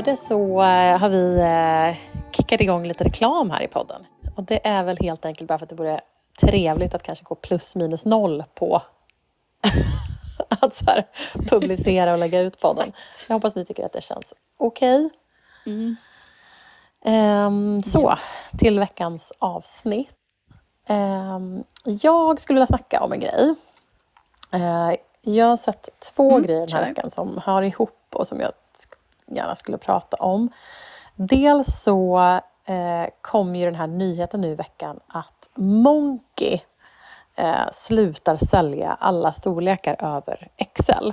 hörde så eh, har vi eh, kickat igång lite reklam här i podden. Och det är väl helt enkelt bara för att det vore trevligt att kanske gå plus minus noll på att så här, publicera och lägga ut podden. Jag hoppas ni tycker att det känns okej. Ehm, så, till veckans avsnitt. Ehm, jag skulle vilja snacka om en grej. Eh, jag har sett två grejer den här veckan som hör ihop och som jag gärna skulle prata om. Dels så eh, kom ju den här nyheten nu i veckan att Monkey eh, slutar sälja alla storlekar över XL.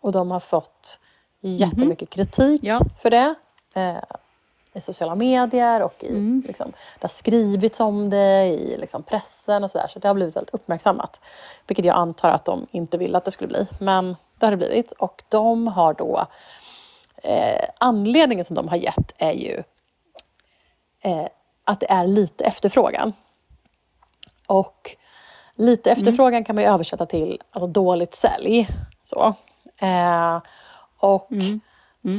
Och de har fått jättemycket kritik Ja. för det. Eh, I sociala medier och i, liksom, det har skrivits om det i liksom, pressen och sådär. Så det har blivit väldigt uppmärksammat. Vilket jag antar att de inte ville att det skulle bli. Men det har det blivit. Och de har då eh, anledningen som de har gett är ju eh, att det är lite efterfrågan. Och lite efterfrågan kan man ju översätta till alltså, dåligt sälj. Så. Eh, och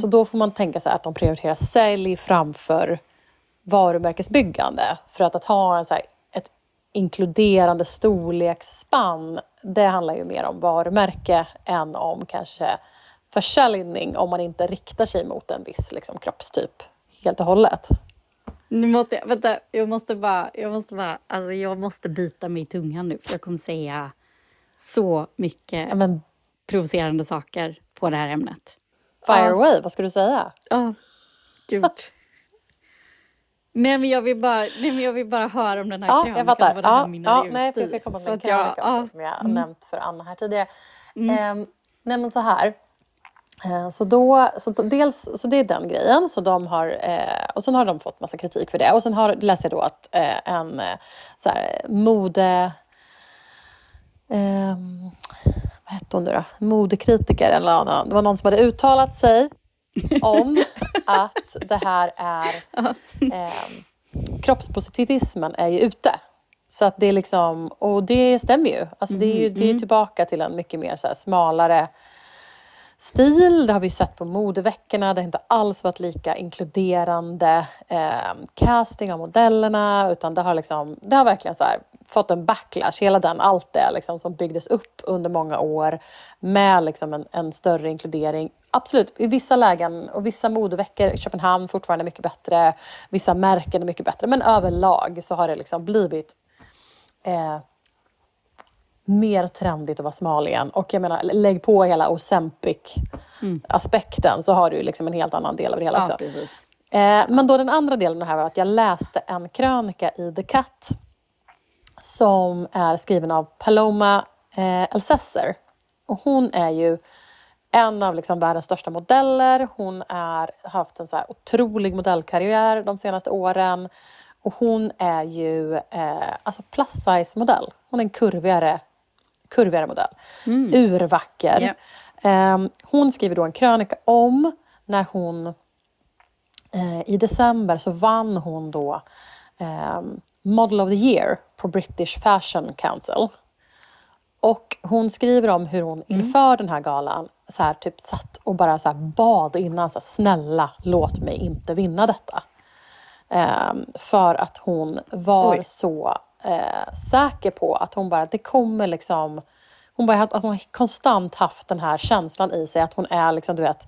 Så då får man tänka sig att de prioriterar sälj framför varumärkesbyggande. För att, att ha en, så här, ett inkluderande storleksspann, det handlar ju mer om varumärke än om kanske försäljning om man inte riktar sig mot en viss liksom, kroppstyp helt och hållet. Nu måste jag, vänta, jag måste bara, jag måste bara, alltså jag måste bita mig i tungan nu för jag kommer säga så mycket Ja, Men provocerande saker på det här ämnet. fire Ja. away, vad ska du säga? Ja, gud. nej, men jag vill bara, nej, men jag vill bara höra om den här Ja, krönikan. jag fattar. vad det här Ja, mynnar ja, ut nej, för jag ska komma med en krönika ja, som jag har nämnt för Anna här tidigare. Ehm, nej men så här. Eh, Så, då, så dels, så det är den grejen. Så de har, eh, och sen har de fått massa kritik för det. Och sen har, läser jag då att eh, en eh, så här, mode... ehm, vad hette hon nu då? Modekritiker eller annan. Det var någon som hade uttalat sig om att det här är... ehm, kroppspositivismen är ju ute. Så att det är liksom, och det stämmer ju. Alltså det är ju det är tillbaka till en mycket mer så här smalare stil. Det har vi sett på modeveckorna. Det har inte alls varit lika inkluderande eh, casting av modellerna. Utan det har, liksom, det har verkligen så här, fått en backlash. Hela den, allt det liksom, som byggdes upp under många år med liksom en, en större inkludering. Absolut, i vissa lägen och vissa modeveckor, Köpenhamn fortfarande mycket bättre. Vissa märken är mycket bättre. Men överlag så har det liksom blivit eh, mer trendigt att vara smal igen. Och jag menar, lägg på hela Ozempic-aspekten så har du liksom en helt annan del av det hela Ja, också. Eh, men då den andra delen av det här var att jag läste en krönika i The Cut som är skriven av Paloma eh, Elsesser. Och hon är ju en av liksom världens största modeller. Hon har haft en så här otrolig modellkarriär de senaste åren. Och hon är ju eh, alltså plus size modell. Hon är en kurvigare, kurvigare modell. Urvacker. Ja. Eh, hon skriver då en krönika om när hon eh, i december så vann hon då eh, Model of the Year på British Fashion Council. Och hon skriver om hur hon inför den här galan så här, typ satt och bara så bad innan, så här, snälla låt mig inte vinna detta. Ehm, för att hon var Oj. så eh, säker på att hon bara, det kommer liksom... Hon, bara, att hon har konstant haft den här känslan i sig att hon är liksom, du vet,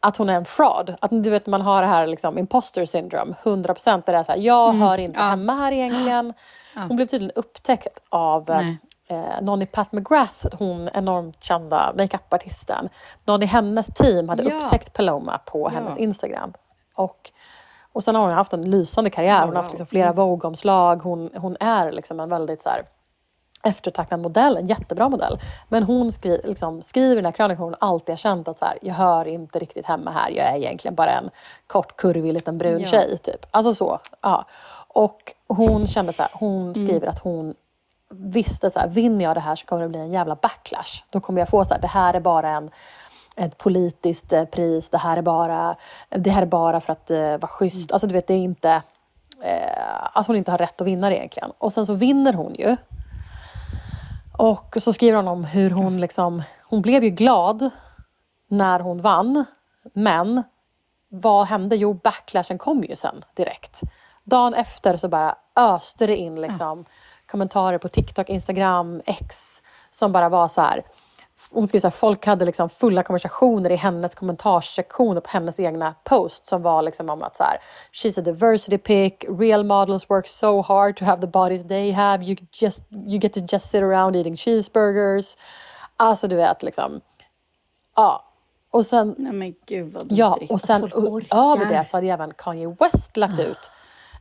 att hon är en fraud. Att du vet, man har det här liksom, imposter syndrome, 100 procent. Det är så här, jag hör inte ja. hemma här egentligen. Hon blev tydligen upptäckt av eh, någon i Pat McGrath, hon enormt kända makeupartisten. Någon i hennes team hade Ja. upptäckt Paloma på Ja. hennes Instagram. Och, och sen har hon haft en lysande karriär. Hon har haft liksom flera Vogue-omslag. Hon, hon är liksom en väldigt så här, eftertraktad modell, en jättebra modell. Men hon skri, liksom, skriver den här krönikan hon alltid har känt att så här, jag hör inte riktigt hemma här. Jag är egentligen bara en kort, kurvig liten brun Ja. tjej. Typ. Alltså så. Ja. Och hon kände så här, hon Mm. skriver att hon visste så här, vinner jag det här så kommer det bli en jävla backlash. Då kommer jag få så här, det här är bara en ett politiskt eh, pris, det här är bara, det här är bara för att uh, vara schysst. Alltså du vet, det är inte eh, att hon inte har rätt att vinna det egentligen. Och sen så vinner hon ju. Och så skriver hon om hur hon liksom, hon blev ju glad när hon vann. Men vad hände? Jo, backlashen kom ju sen direkt. Dagen efter så bara öste det in liksom kommentarer på TikTok, Instagram, X som bara var så här. Hon skrev så här, folk hade liksom fulla konversationer i hennes kommentarssektion och på hennes egna post som var liksom om att så här, she's a diversity pick, real models work so hard to have the bodies they have, you, just, you get to just sit around eating cheeseburgers. Alltså du vet liksom, ja. Och sen Nej men gud vad Ja, och sen över det så hade även Kanye West lagt ut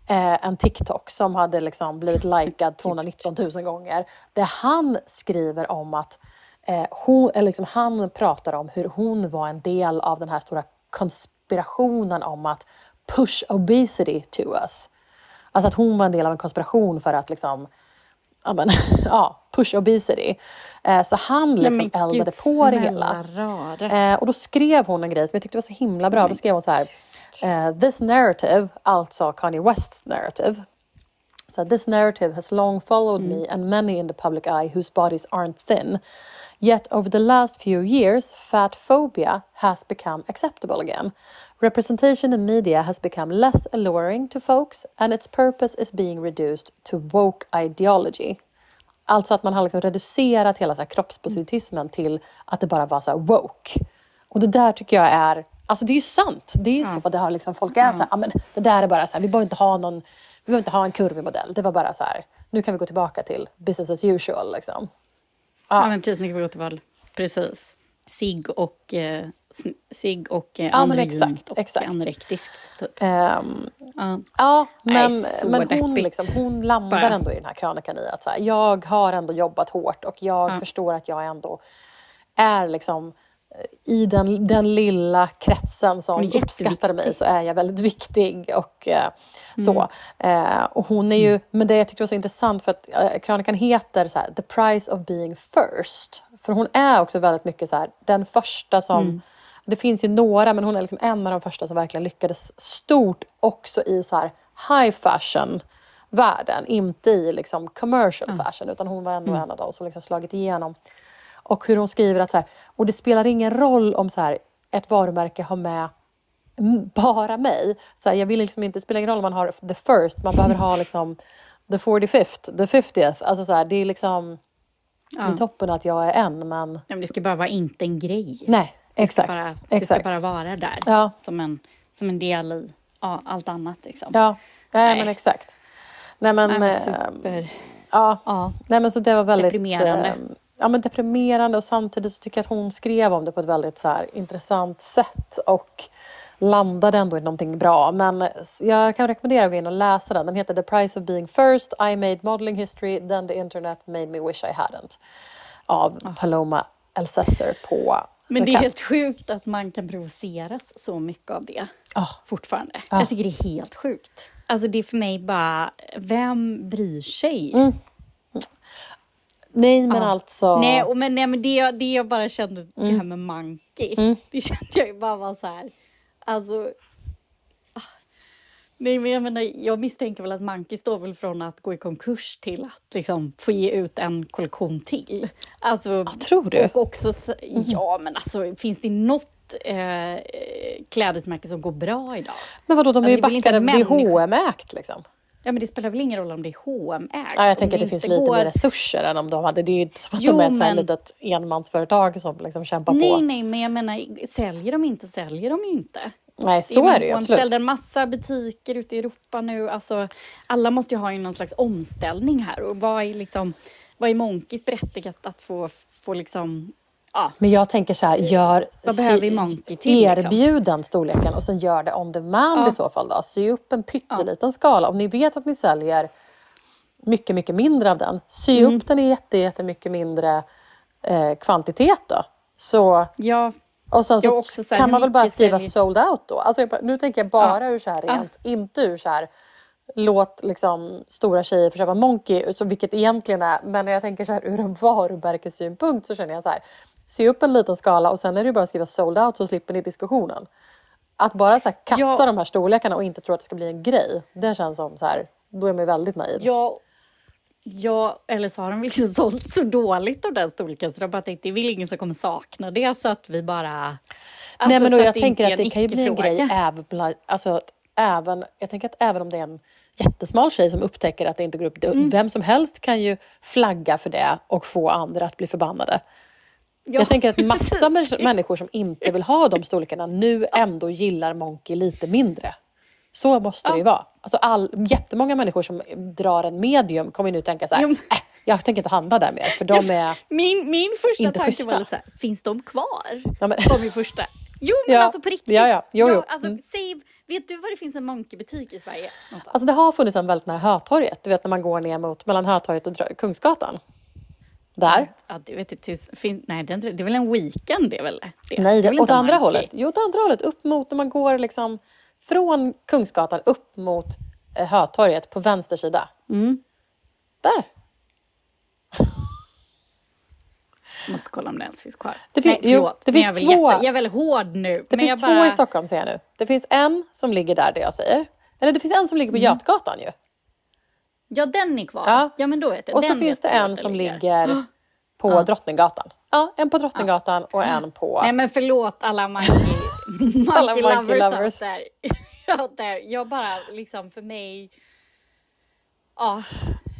eh, en TikTok som hade liksom blivit likad 219 000 gånger. Där han skriver om att hon, eller liksom han pratar om hur hon var en del av den här stora konspirationen om att push obesity to us. Alltså att hon var en del av en konspiration för att liksom ja, men, ja, push obesity. Eh, så han liksom men eldade gud, på det hela. Eh, och då skrev hon en grej som jag tyckte var så himla bra. Då skrev hon så här. eh, this narrative, alltså Kanye Wests narrative. So this narrative has long followed me and many in the public eye whose bodies aren't thin. Yet over the last few years, fat phobia has become acceptable again. Representation in media has become less alluring to folks and its purpose is being reduced to woke ideology. Alltså att man har liksom reducerat hela så här kroppspositivismen till att det bara var så woke. Och det där tycker jag är, alltså det är ju sant. Det är ju så det har liksom, folk är så här, "Ja, men det där är bara så här, vi behöver inte ha någon, vi behöver inte ha en kurvig modell. Det var bara så här, nu kan vi gå tillbaka till business as usual liksom. Ja, men precis, nu kan vi gå till val. Precis. Sig och, eh, sig och eh, Ja, exakt, och exakt. anorektiskt. Typ. Ehm, Ja. Ja, men, så men hon, liksom, hon landar Bara. ändå i den här krönikan i att så här, jag har ändå jobbat hårt och jag förstår att jag ändå är liksom i den, den lilla kretsen som uppskattar mig så är jag väldigt viktig. Och, eh, Mm. så. Eh, och hon är ju, men det jag tyckte var så intressant för att eh, krönikan heter så här, The price of being first. För hon är också väldigt mycket så här, den första som Mm. det finns ju några, men hon är liksom en av de första som verkligen lyckades stort också i så här high fashion världen, inte i liksom commercial fashion, utan hon var ändå en av dem som liksom slagit igenom. Och hur hon skriver att så här, och det spelar ingen roll om så här, ett varumärke har med bara mig. Så här, jag vill liksom inte, det spelar ingen roll om man har the first, man behöver ha liksom the 45th, the 50th. Alltså så här, det är liksom, det är toppen att jag är en, men Ja, men det ska bara vara inte en grej. nej, det ska exakt. Bara, det exakt. ska bara vara där. Ja. Som, en, som en del i ja, allt annat. Liksom. Ja, nej, Nej. men exakt. Nej men, Nej, men eh, super. ja, Ja. nej men så det var väldigt Deprimerande. Ja men deprimerande och samtidigt så tycker jag att hon skrev om det på ett väldigt så här intressant sätt och landade ändå i någonting bra. Men jag kan rekommendera att gå in och läsa den. Den heter The price of being first, I made modeling history, then the internet made me wish I hadn't. Av Paloma Elsesser på Men det är helt sjukt att man kan provoceras så mycket av det Ah. fortfarande. Ja. Jag tycker det är helt sjukt. Alltså det är för mig bara, vem bryr sig? Mm. Nej men Ja. alltså. Nej, och men, nej, men det, jag- det jag bara kände, det Mm. här med monkey, det kände jag ju bara var så här, alltså... ah. Nej, men jag menar, jag misstänker väl att Monkey står väl från att gå i konkurs till att liksom få ge ut en kollektion till. Alltså, tror du? Och också, s- ja men alltså finns det något eh, klädesmärke som går bra idag? Men vadå, de är Alltså, ju det backade, det är H&M ägt liksom. Ja men det spelar väl ingen roll om det är hm ägt Ja, jag tänker att det finns lite går... mer resurser än om de hade. Det är ju inte som att Jo, de är ett men... litet enmansföretag som liksom kämpar Nej, på. nej, men jag menar, säljer de inte, säljer de ju inte. Nej, så är det ju absolut. en massa butiker ute i Europa nu. Alltså, alla måste ju ha ju någon slags omställning här. Och vad är, liksom, vad är Monkeys berättigat att få, få liksom... Ja, Men jag tänker så här, gör... Vad behöver sy- Monkey till, liksom? Erbjud den storleken och sen gör det on demand Ja. i så fall då. Sy upp en pytteliten skala. Om ni vet att ni säljer mycket, mycket mindre av den, sy Mm. upp den i jätte, jättemycket mindre eh, kvantitet då. Så, ja, och sen Ja, så så kan man väl bara skriva säljer- sold out då. Alltså, nu tänker jag bara Ja. ur så här Ja. rent, inte ur så här låt liksom stora tjejer få köpa Monkey, så vilket egentligen är, men när jag tänker så här ur en varumärkessynpunkt så känner jag så här, se upp en liten skala och sen är det ju bara att skriva sold out så slipper ni diskussionen. Att bara så här katta Ja. de här storlekarna och inte tro att det ska bli en grej, det känns som så här, då är man väldigt naiv. Ja, ja, eller så har de liksom sålt så dåligt av den storleken så de bara tänkte det är väl ingen som kommer sakna det så att vi bara... Alltså, Nej men då jag tänker att det kan ju bli en grej även, alltså, även, jag tänker att även om det är en jättesmal tjej som upptäcker att det inte går upp, Mm. vem som helst kan ju flagga för det och få andra att bli förbannade. Ja, Jag tänker att massa precis. människor- som inte vill ha de storlekarna nu ändå gillar Monkey lite mindre. Så måste det ju vara. Alltså all, jättemånga människor som drar en medium kommer nu tänka så här, Jo. äh, jag tänker inte handla där mer för de är... Min, min första Inte tanke schyssta. var lite så här, finns de kvar? Ja, men, var min första. Jo men Ja, alltså på riktigt. ja, ja. Jo, jo. alltså, Mm. säg, vet du var det finns en Monkey-butik i Sverige? Någonstans? Alltså det har funnits en väldigt nära Hötorget, du vet när man går ner mot mellan Hötorget och Kungsgatan. Där. Ja, det vet. Fin, nej, det är väl en weekend det är väl? Det. Nej, det det, åt inte andra hållet. Jo, åt andra hållet. Upp mot när man går liksom från Kungsgatan upp mot eh, Hötorget på vänster sida. Mm. Där. Måste kolla om det ens finns kvar. Det fin- nej, jo, förlåt. det men finns jag, två- jätte, jag är väl hård nu. Det finns två bara, i Stockholm ser jag nu. Det finns en som ligger där, det jag säger. Eller det finns en som ligger på Götgatan ju. Ja, den är kvar. Ja. Ja, men då vet jag. Och så den finns vet det en som ligger på Drottninggatan. Ja, en på Drottninggatan och en på... Nej men förlåt alla monkey, Alla monkey lovers lovers. Jag bara liksom för mig... Ja.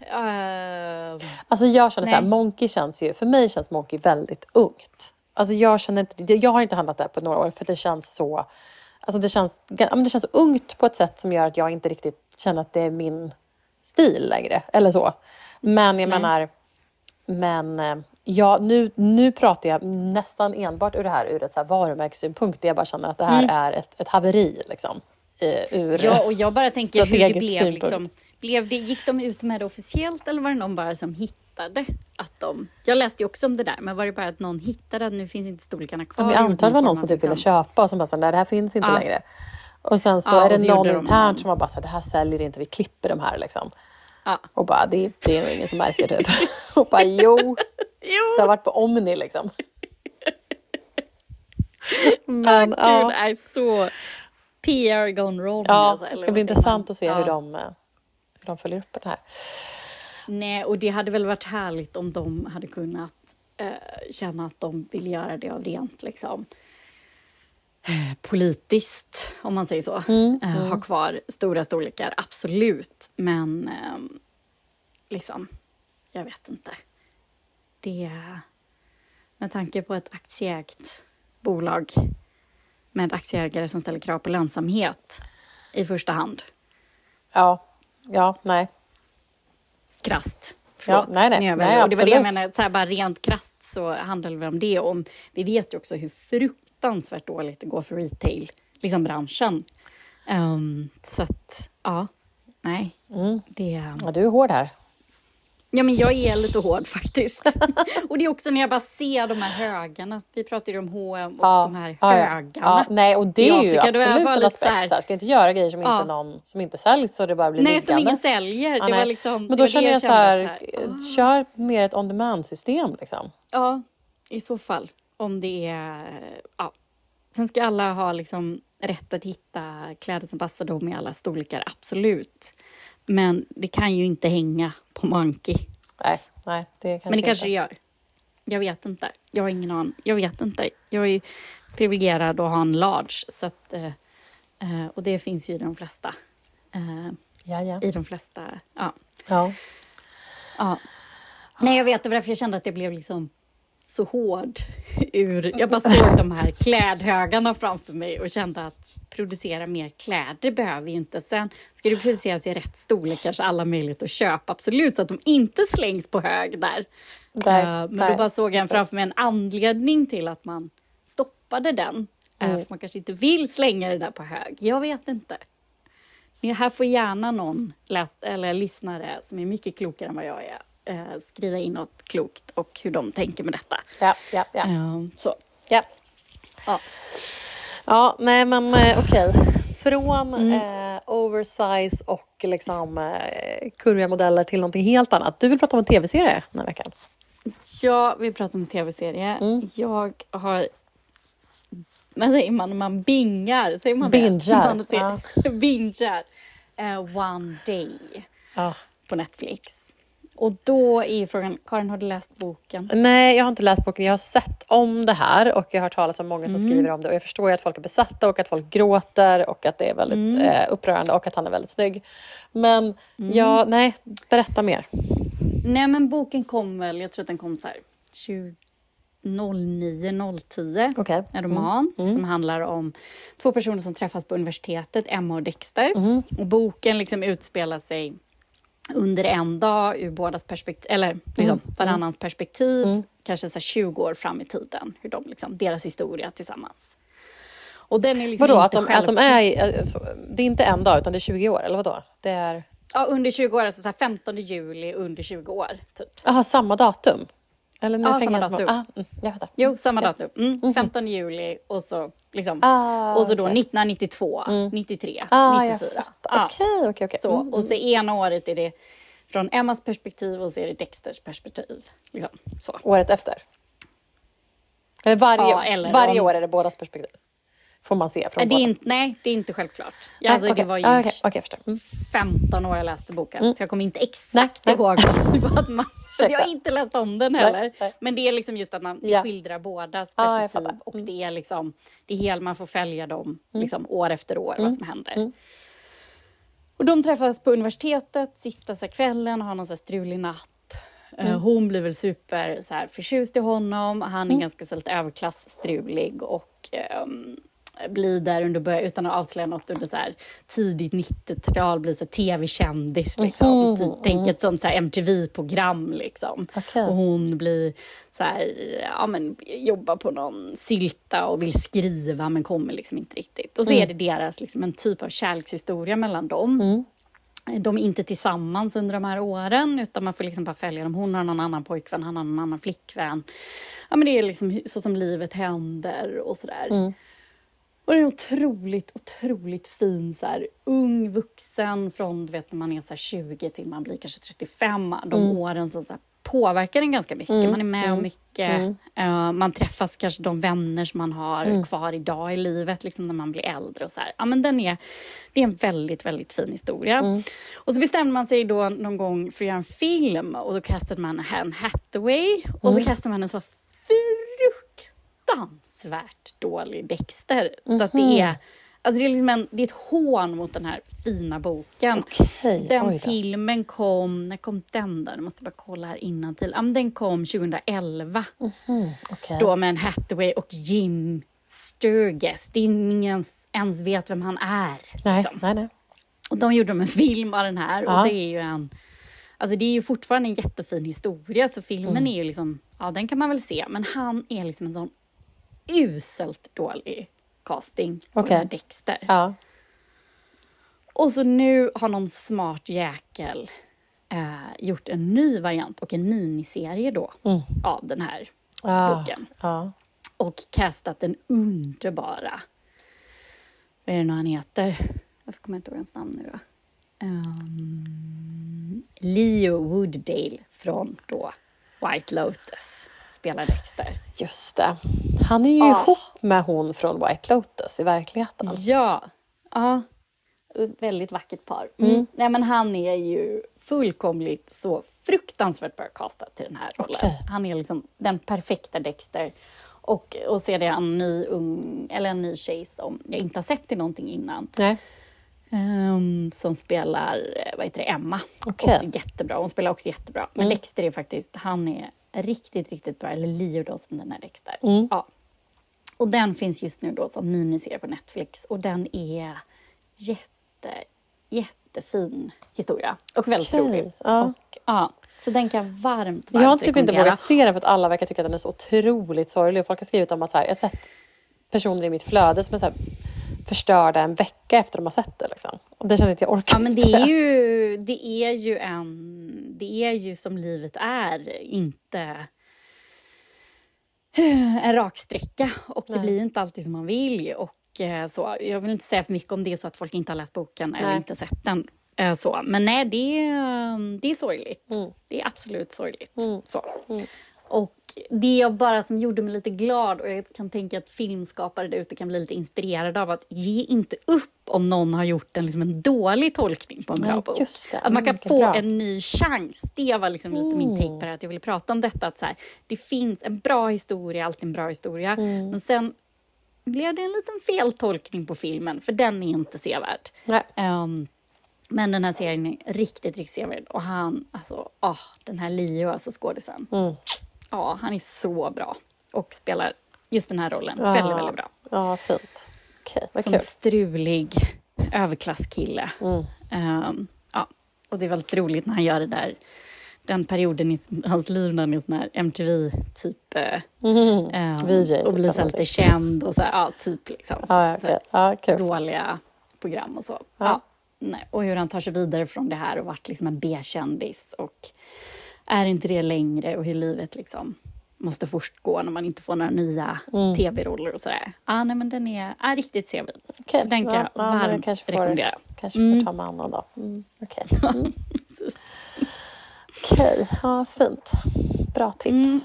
eh, Alltså jag känner så här, Nej. Monkey känns ju, för mig känns Monkey väldigt ungt. Alltså jag känner inte, jag har inte handlat där på några år för det känns så, alltså det känns, ja, det känns så ungt på ett sätt som gör att jag inte riktigt känner att det är min stil längre, eller så. Men jag Nej. menar, men eh, ja, nu, nu pratar jag nästan enbart ur det här ur ett så här varumärkessynpunkt, där jag bara känner att det här är ett, ett haveri liksom. Ur, Mm. ja och jag bara tänker hur det blev synpunkt. liksom. Blev det, gick de ut med det officiellt eller var det någon bara som hittade att de... Jag läste ju också om det där men var det bara att någon hittade att nu finns inte storlekarna kvar? Jag antar att det var någon som typ ville liksom- köpa och som bara nej det här finns inte Ja. längre. Och sen så Ja, är det någon de internt som har bara så här, det här säljer inte, vi klipper de här liksom. Ja. Och bara, det, det är nog ingen som märker typ. och bara, jo, det har varit på Omni liksom. Men Gud, ja, är så PR gone wrong. ja alltså, det ska bli intressant man? att se hur, de, eh, hur de följer upp det här. Nej, och det hade väl varit härligt om de hade kunnat eh, känna att de vill göra det av rent liksom politiskt, om man säger så. Eh, Ha kvar stora storlekar, absolut. Men ehm, liksom, jag vet inte. Det... Med tanke på ett aktieägt bolag med aktieägare som ställer krav på lönsamhet i första hand. Ja, ja, nej. krasst. Ja, Förlåt. nej, nej. Väl- Nej, och det var det jag menade, så här, bara rent krasst så handlar det väl om det. Om, vi vet ju också hur fruktansvärt dåligt det går för retail, liksom branschen. Ehm, så att, ja, nej. Mm. Det, Ja, du är hård här. ja, men jag är lite hård faktiskt. och det är också när jag bara ser de här högarna. Vi pratade ju om H&M och de här ja, ja. högarna. Ja, nej, och det är ju jag absolut en aspekt. så här- Så här, ska inte göra grejer som, Ja. inte någon, som inte säljs så det bara blir Nej, liggande. som ingen säljer. Ja, det var liksom, Men då känner det jag så här, så här, kör mer ett on demand-system liksom. Ja, i så fall. Om det är... Ja. Sen ska alla ha liksom rätt att hitta kläder som passar dem i alla storlekar, absolut. Men det kan ju inte hänga på Monkey. Nej, nej, det kanske Men det kanske det inte. gör. Jag vet inte. Jag har ingen aning. Jag vet inte. Jag är privilegierad att ha en large. Så att, eh, eh, och det finns ju i de flesta. Eh, Ja, ja. I de flesta... Ja. ja. Ja. Nej, jag vet. Det var därför jag kände att jag blev liksom så hård. Ur, jag bara såg de här klädhögarna framför mig och kände att producera mer kläder behöver vi inte. Sen ska det produceras i rätt storlekar så alla har möjlighet att köpa, absolut, så att de inte slängs på hög där. Där, Eh, men där. då bara såg jag framför mig en anledning till att man stoppade den. Eh, Mm. För man kanske inte vill slänga det där på hög. Jag vet inte. Ni här får gärna någon läst, eller lyssnare som är mycket klokare än vad jag är eh, skriva in något klokt och hur de tänker med detta. Ja, ja, ja. Eh, så. ja. Ja. Ja, nej men eh, okej. från eh, oversize och liksom, eh, kurviga modeller till någonting helt annat. Du vill prata om en tv-serie den här veckan. Jag vill prata om tv-serie. Mm. Jag har... Vad säger man? Man bingar? Säger man Bingar, det? Man ser, bingar. Eh, One Day Ja. på Netflix. Och då är ju frågan, Karin har du läst boken? Nej, jag har inte läst boken. Jag har sett om det här och jag har hört talas om många Mm. som skriver om det. Och jag förstår ju att folk är besatta och att folk gråter och att det är väldigt Mm. eh, upprörande och att han är väldigt snygg. Men Mm. ja, nej, berätta mer. Nej men boken kom väl, jag tror att den kom så här 20 09 010 Okej. En roman som handlar om två personer som träffas på universitetet, Emma och Dexter. Och boken liksom utspelar sig under en dag ur bådas perspektiv, eller liksom varannans perspektiv, kanske så här 20 år fram i tiden, hur de liksom, deras historia tillsammans. Och den är liksom Vadå, inte att de, att de är alltså, Det är inte en dag, utan det är 20 år, eller vadå? Det är... Ja, under 20 år, alltså så här 15 juli under 20 år. Typ. Aha, samma datum? Eller nu Ja, samma datum. Ah, mm, jag fattar. Jo, samma datum. Mm, 15 juli och så, liksom, Ah, och så då okej. 1992, 93, Ah, jag 94. fattar. Ja. Okej, okej, okej. Så, Mm, och så ena året är det från Emmas perspektiv och så är det Dexters perspektiv. Liksom, så. Året efter? Eller varje, Ja, eller varje om- år är det bådas perspektiv? Får man se från Nej, det inte, nej, det är inte självklart. Ja, Nej, alltså, okej. Det var ju Ah, förstår. Mm. 15 år jag läste boken, så jag kommer inte exakt Nej, nej. ihåg vad man... Jag har inte läst om den heller. Nej, nej. Men det är liksom just att man Ja. skildrar bådas perspektiv. Mm. och det är liksom, det är helt, man får följa dem liksom, år efter år, Mm. vad som händer. Och de träffas på universitetet sista så kvällen och har någon så strulig natt. Eh, Mm. Hon blir väl super så här, förtjust i honom. Han är ganska så här, lite överklassstrulig och ehm, blir där under början, utan att avslöja något, under så här, tidigt 90-tal, blir så här, tv-kändis. Liksom. Mhm, Typ, Tänk ett sånt så MTV-program. Liksom. Okej. Och hon blir så här, ja, men, jobbar på någon sylta och vill skriva men kommer liksom inte riktigt. Och så Mm. är det deras liksom, en typ av kärlekshistoria mellan dem. De är inte tillsammans under de här åren utan man får liksom bara följa dem. Hon har någon annan pojkvän, han har någon annan flickvän. Ja, men det är liksom så som livet händer och sådär. Och det är en otroligt, otroligt fin så här, ung vuxen från du vet, när man är så här, 20 till man blir kanske 35. De åren som så här, påverkar en ganska mycket. Man är med om mycket. Eh, man träffas kanske de vänner som man har kvar idag i livet liksom, när man blir äldre. och så här. Ja, men den är, Det är en väldigt, väldigt fin historia. Och så bestämde man sig då någon gång för att göra en film och då kastade man Anne Hathaway och så kastade man en så fruktansvärt dålig Dexter. Så att det är, alltså det är, liksom en, det är ett hån mot den här fina boken. Okej, den filmen kom, när kom den då? Jag måste bara kolla här innan till. Ja, den kom 2011. Okej. Då med en Hathaway och Jim Sturgess. Det är ingen ens, ens vet vem han är. Nej, liksom. nej, nej. Och de gjorde de en film av den här Ja. och det är ju en... Alltså det är ju fortfarande en jättefin historia så filmen Mm. är ju liksom... Ja, den kan man väl se. Men han är liksom en sån uselt dålig casting på Okej. den Dexter. Ja. Och så nu har någon smart jäkel eh, gjort en ny variant och en miniserie då av den här Ah, boken. ja. Och castat den underbara... Vad är det nu han heter? Varför kommer jag inte ihåg hans namn nu då? Ehm, Leo Wooddale från då White Lotus spelar Dexter. Just det. Han är ju Ah. ihop med hon från White Lotus i verkligheten. Ja, ja. Väldigt vackert par. Mm. Nej, men han är ju fullkomligt så fruktansvärt bra till den här rollen. Okej. Han är liksom den perfekta Dexter. Och, och så är det en ny, ung, eller en ny tjej som jag inte har sett i någonting innan. Nej. ehm, som spelar eh, vad heter det, Emma. Okej. Också jättebra. Hon spelar också jättebra. Men Dexter är faktiskt, han är riktigt, riktigt bra. Eller Leo då som den är Dexter. Ja. Och den finns just nu då som miniserie på Netflix. Och den är jätte, jättefin historia. Och väldigt Okej, rolig. ja. Och, ja, så den kan jag varmt, varmt Jag har typ inte vågat se den för att alla verkar tycka att den är så otroligt sorglig. Och Folk har skrivit om att så här, jag har sett personer i mitt flöde som är så här, förstörda en vecka efter de har sett det. Liksom. Och det känner jag inte jag orkar Ja, men det är ju, det är ju en... Det är ju som livet är, inte en rak sträcka. Och det blir inte alltid som man vill. Och eh, så. Jag vill inte säga för mycket om det så att folk inte har läst boken eller Nej. inte sett den. Eh, så. Men nej, det är, det är sorgligt. Mm. Det är absolut sorgligt. Så. Och det är bara som gjorde mig lite glad och jag kan tänka att filmskapare där ute kan bli lite inspirerade av att ge inte upp om någon har gjort en, liksom en dålig tolkning på en bra Nej, bok. det. Att man kan Mm, få bra. Mm. en ny chans. Det var liksom lite min take på det här, att jag ville prata om detta. Att så här, det finns en bra historia, alltid en bra historia. Mm. Men sen blev det en liten feltolkning på filmen, för den är inte sevärd. Ehm, men den här serien är riktigt, riktigt sevärd. Och han, alltså, åh, den här Leo, alltså skådisen. Mm. Ja, han är så bra. Och spelar just den här rollen väldigt, väldigt bra. Ja, fint. Vad Som kul. strulig överklasskille. Mm. Ehm, ja, och det är väldigt roligt när han gör det där. Den perioden i hans liv när han är sån här MTV-typ. eh, ehm, VJ, och blir så lite känd och så här, ja, typ liksom. Här, okej. ja, kul. dåliga program och så. Ja. nej. Och hur han tar sig vidare från det här och vart liksom en B-kändis och är inte det längre och hur livet liksom måste fortgå när man inte får några nya Mm. tv-roller och sådär. Ja, nej, men den är, är riktigt sevärd. Okej, Så den kan ja, jag varmt kanske får, rekommendera. Kanske får ta med annan då. Mm, Okej, mm. Okej, ja, fint. Bra tips. Mm.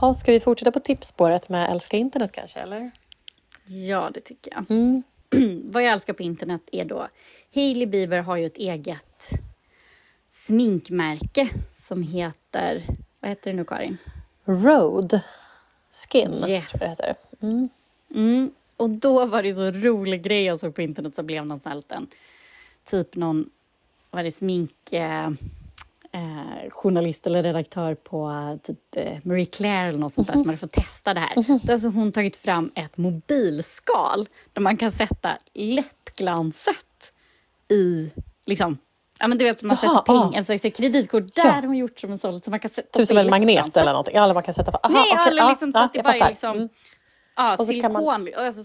Ja, ska vi fortsätta på tipsspåret med älska internet kanske? Eller? Ja, det tycker jag. Mm. Vad jag älskar på internet är då... Hailey Bieber har ju ett eget sminkmärke som heter... Vad heter det nu, Karin? Road Skin, Yes. tror jag heter. Mm. Mm. Och då var det så rolig grej jag såg på internet som blev här liten, typ någon, vad är det, smink... Eh, eh, journalist eller redaktör på typ eh, Marie Claire eller något sånt där som hade fått testa det här. Då har alltså hon tagit fram ett mobilskal där man kan sätta läppglanset i, liksom, ja men du vet som man Jaha, sätter peng, ja. en slags kreditkort, där Ja. har hon gjort som en sån, så man kan sätta Typ som en magnet eller någonting. Ja, eller man kan sätta... Aha, Nej, okej, eller liksom så ja, att det bara är liksom... Mm. Och så kan man- silikon. Alltså,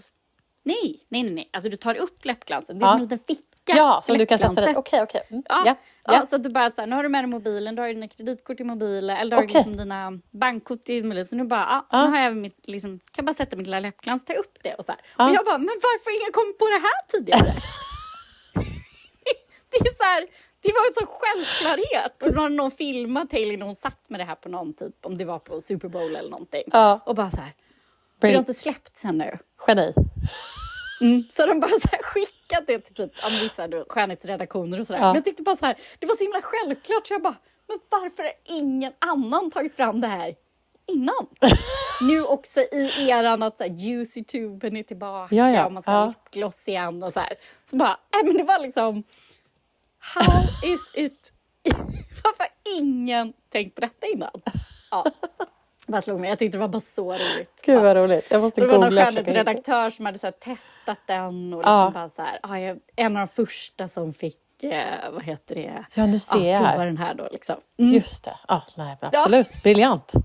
nej, nej, nej, nej. Alltså du tar upp läppglansen. Det är Ja. som en liten ficka. Ja, som du kan sätta dit. Okej, okej. Mm. Ja, Ja, så att du bara så här, nu har du med dig mobilen, du har dina kreditkort i mobilen, eller du har Okej. ju liksom dina bankkort i mobilen. Så nu bara, ja, Ja. nu har jag mitt, liksom, kan bara sätta mitt lilla läppglans, ta upp det och så här. Och jag bara, men varför har ingen kommit på det här tidigare? det är så här, det var en sån självklarhet. Och då hade någon filmat Hailey när hon satt med det här på någon typ, om det var på Super Bowl eller någonting. Ja. Och bara så här, det Bring- har inte släppts ännu. Geni. Så de bara så här skickat det till typ, vissa skönhetsredaktioner och sådär. Ja. Men jag tyckte bara så här, det var så himla självklart så jag bara, men varför har ingen annan tagit fram det här innan? nu också i eran att så här, Juicy-tuben är tillbaka Ja, ja, och man ska ha ja. lipgloss igen och så här. Så bara, nej men det var liksom, how is it, varför ingen tänkt på detta innan? Ja, bara slog mig, jag tyckte det var bara så roligt. Gud Ja. vad roligt. Jag måste Och det var någon googla. skönhetsredaktör som hade så testat den och liksom Ja. så här, ja, jag, en av de första som fick, eh, vad heter det, Ja, nu ser jag prova här. den här då liksom. Mm. Just det. Ja, nej, absolut. Briljant. Ja,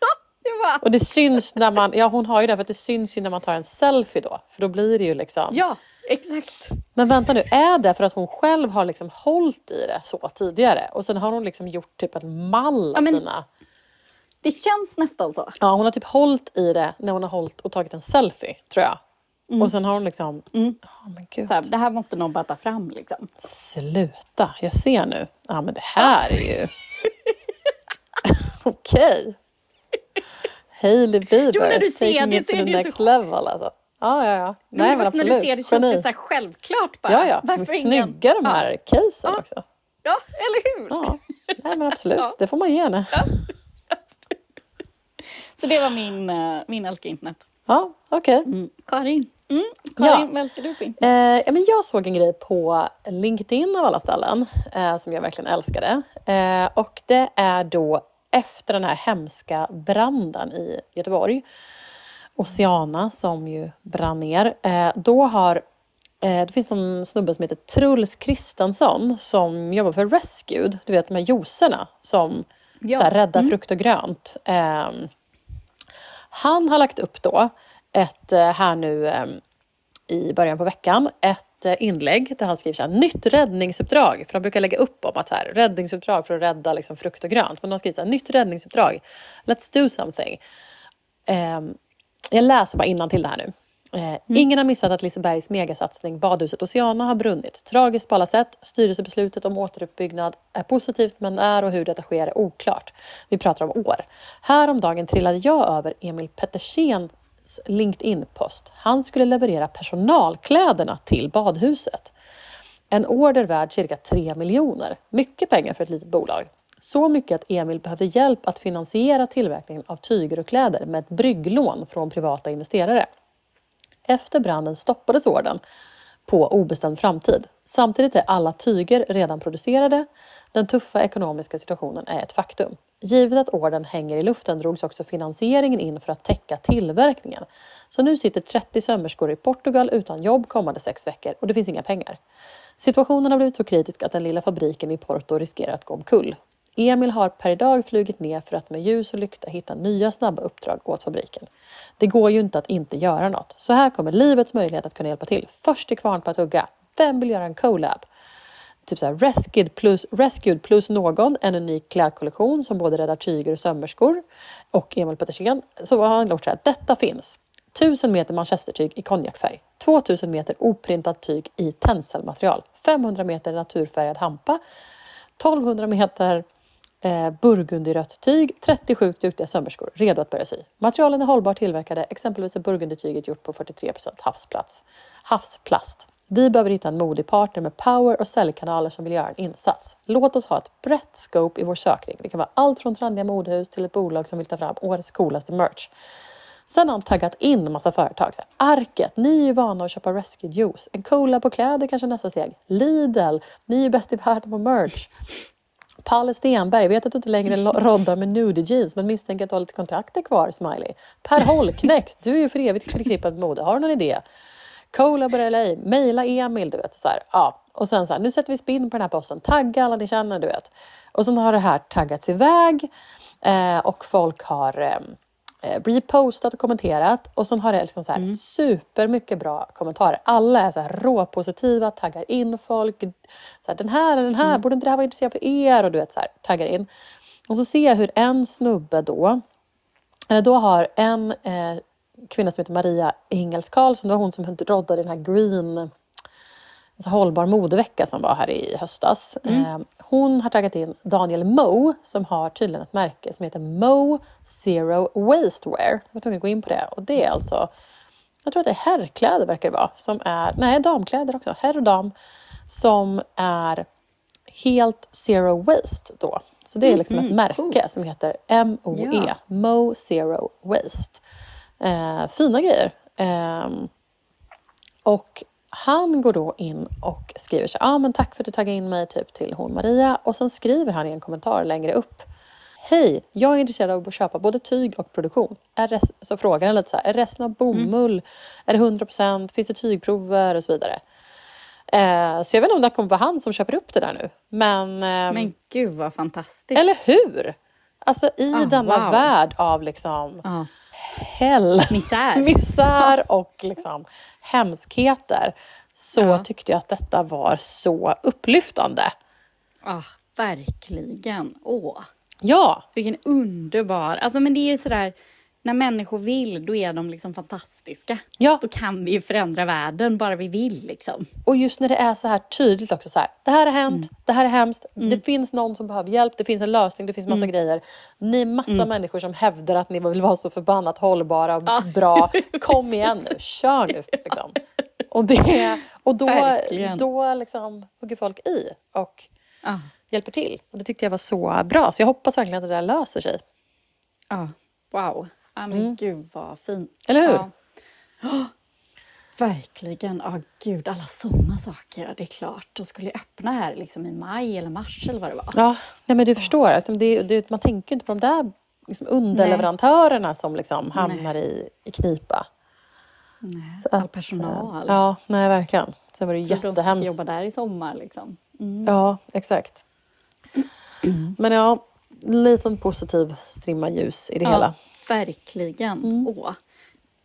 ja, det var, Och det syns när man... Ja, hon har ju det, för det syns ju när man tar en selfie då. För då blir det ju liksom... ja, exakt. Men vänta nu, är det för att hon själv har liksom hållit i det så tidigare? Och sen har hon liksom gjort typ en mall av Ja, sina... Det känns nästan så. Ja, hon har typ hållit i det när hon har hållit och tagit en selfie, tror jag. Och sen har hon liksom... Ja, men gud. så här, det här måste någon bara ta fram liksom. Sluta, jag ser nu. Ja, men det här är ju... Okej. Hailey Bieber, Jo, när du ser det så är det så- level alltså. Ja, ja, ja. Nej, men men när du absolut. ser det känns Geni. det så självklart bara. Ja, ja. Varför Men ingen... Snygga de här Ja, casen Ja. också. ja, eller hur? Ja, nej, men absolut. Ja. Det får man ge henne. Så det var min, uh, min älskar internet. Ja, okej. Mm. Karin, mm. Karin Ja. vad älskar du på internet? Eh, ja, men jag såg en grej på LinkedIn av alla ställen eh, som jag verkligen älskade. Eh, och det är då efter den här hemska branden i Göteborg, Oceana som ju brann ner. Eh, då har eh, det finns en snubbe som heter Truls Kristensson som jobbar för Rescued, du vet de här juicerna som Ja. så här, räddar frukt och grönt. Ehm, han har lagt upp då ett eh, här nu ehm, i början på veckan ett inlägg där han skriver så här, nytt räddningsuppdrag. För han brukar lägga upp om att här, räddningsuppdrag för att rädda liksom, frukt och grönt. Men han skriver så här, nytt räddningsuppdrag. Let's do something. Jag läser bara innan till det här nu. Eh, Ingen har missat att Lisebergs megasatsning Badhuset Oceana har brunnit. Tragiskt på alla sätt. Styrelsebeslutet om återuppbyggnad är positivt men när och hur detta sker är oklart. Vi pratar om år. Häromdagen trillade jag över Emil Pettersens LinkedIn-post. Han skulle leverera personalkläderna till badhuset. En order värd cirka 3 miljoner. Mycket pengar för ett litet bolag. Så mycket att Emil behövde hjälp att finansiera tillverkningen av tyger och kläder med ett brygglån från privata investerare. Efter branden stoppades orden på obestämd framtid. Samtidigt är alla tyger redan producerade. Den tuffa ekonomiska situationen är ett faktum. Givet att orden hänger i luften drogs också finansieringen in för att täcka tillverkningen. Så nu sitter 30 sömmerskor i Portugal utan jobb kommande sex veckor och det finns inga pengar. Situationen har blivit så kritisk att den lilla fabriken i Porto riskerar att gå omkull. Emil har per dag flugit ner för att med ljus och lykta hitta nya snabba uppdrag åt fabriken. Det går ju inte att inte göra något. Så här kommer livets möjlighet att kunna hjälpa till. Först till kvarn på att hugga. Vem vill göra en collab? Typ såhär rescued plus, rescued plus någon, en unik klädkollektion som både räddar tyger och sömmerskor. Och Emil Pettersen. Så har han gjort så här. Detta finns. 1000 meter manchestertyg i konjakfärg. 2000 meter oprintat tyg i tenselmaterial. 500 meter naturfärgad hampa. 1200 meter eh, burgundyrött tyg, 37 duktiga sömmerskor redo att börja sy. Materialen är hållbart tillverkade, exempelvis är burgundytyget gjort på 43 havsplats, havsplast. Vi behöver hitta en modig partner med power och säljkanaler som vill göra en insats. Låt oss ha ett brett scope i vår sökning. Det kan vara allt från trendiga modehus till ett bolag som vill ta fram årets coolaste merch. Sen har han taggat in en massa företag. Så här, Arket, ni är ju vana att köpa rescue juice. En cola på kläder kanske nästa steg. Lidl, ni är ju bäst i världen på merch. Palle Stenberg, vet att du inte längre roddar med nudie jeans men misstänker att du har lite kontakter kvar, smiley. Per Holknekt, du är ju för evigt förknippad med mode. Har du någon idé? Colabor LA, mejla Emil, du vet. Så här, ja. Och sen så här, nu sätter vi spinn på den här posten. Tagga alla ni känner, du vet. Och sen har det här taggats iväg eh, och folk har eh, repostat och kommenterat och sen har det liksom så här super mycket bra kommentarer. Alla är så här råpositiva, taggar in folk. Så här, den här den här, borde inte det här vara intressant för er? Och du vet så här, taggar in. Och så ser jag hur en snubbe då, eller då har en eh, kvinna som heter Maria Ingels Karlsson, det var hon som roddade den här green alltså hållbar modevecka som var här i höstas. Eh, hon har tagit in Daniel Moe som har tydligen ett märke som heter Mo Zero Wastewear. Jag var tvungen att gå in på det och det är alltså jag tror att det är herrkläder verkar det vara. Som är, nej, damkläder också. Herr och dam. Som är helt zero waste då. Så det är liksom ett märke coolt. som heter MOE. Ja. Mo Zero Waste. Eh, fina grejer. Ehm, och han går då in och skriver så här, ah, men tack för att du taggade in mig typ till hon Maria. Och sen skriver han i en kommentar längre upp. Hej, jag är intresserad av att köpa både tyg och produktion. Så frågar han lite så här, är resten av bomull? Är det 100%? Finns det tygprover? Och så vidare. Eh, så jag vet inte om det kommer vara han som köper upp det där nu. Men, ehm, Men gud vad fantastiskt. eller hur? Alltså i Ah, denna wow. värld av liksom Ja. Hell, Misär. misär och liksom hemskheter så Ja. tyckte jag att detta var så upplyftande. Ah, verkligen. Åh, Ja, vilken underbar... Alltså, men det är ju sådär, när människor vill, då är de liksom fantastiska. ja. Då kan vi ju förändra världen bara vi vill. Liksom. och just när det är så här tydligt också så här. Det här har hänt, Mm. det här är hemskt, det finns någon som behöver hjälp, det finns en lösning, det finns Mm. massa grejer. Ni är massa människor som hävdar att ni vill vara så förbannat hållbara och Ja, bra. Kom igen nu, kör nu. Liksom. Och, det, och då, Verkligen. då liksom hugger folk i och Ah, hjälper till. Och det tyckte jag var så bra. Så jag hoppas verkligen att det där löser sig. ah, wow. Men gud vad fint. Eller hur? Ja. Ah, verkligen. Ah, gud, alla sådana saker. Det är klart. De skulle ju öppna här liksom i maj eller mars eller vad det var. Ja, nej, men du förstår. Att det, det, man tänker inte på de där liksom underleverantörerna som liksom hamnar i, i knipa. Nej, Så all att, personal. Ja, nej verkligen. Sen var det Jag tror de jättehemskt. jobba där i sommar. Liksom. Ja, exakt. Men ja, en liten positiv strimma ljus i det hela. Verkligen. Mm. Åh,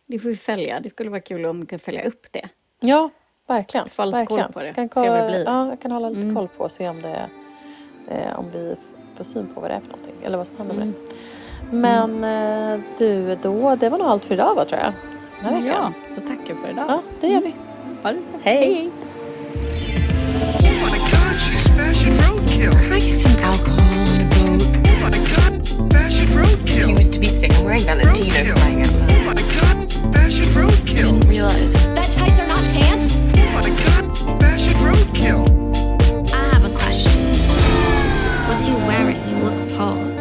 det får vi följa. Det skulle vara kul om vi kunde följa upp det. Ja, verkligen. Få lite verkligen. koll på det. Kan kolla, se om det blir. Ja, jag kan hålla lite mm. koll på och se om, det, eh, om vi får syn på vad det är för någonting. Eller vad som händer med mm. det. Men eh, du, då, det var nog allt för idag va, tror jag. Ja, då tackar vi för idag. Ja, det gör vi. Mm. Ha det bra. Hej. Hej. Can I get some alcohol on the boat? Oh my god, fashion roadkill. I'm wearing Valentino flying out. Oh my god, fashion roadkill. Didn't realize that tights are not pants. Oh my god, fashion roadkill. I have a question. What are you wearing? You look poor.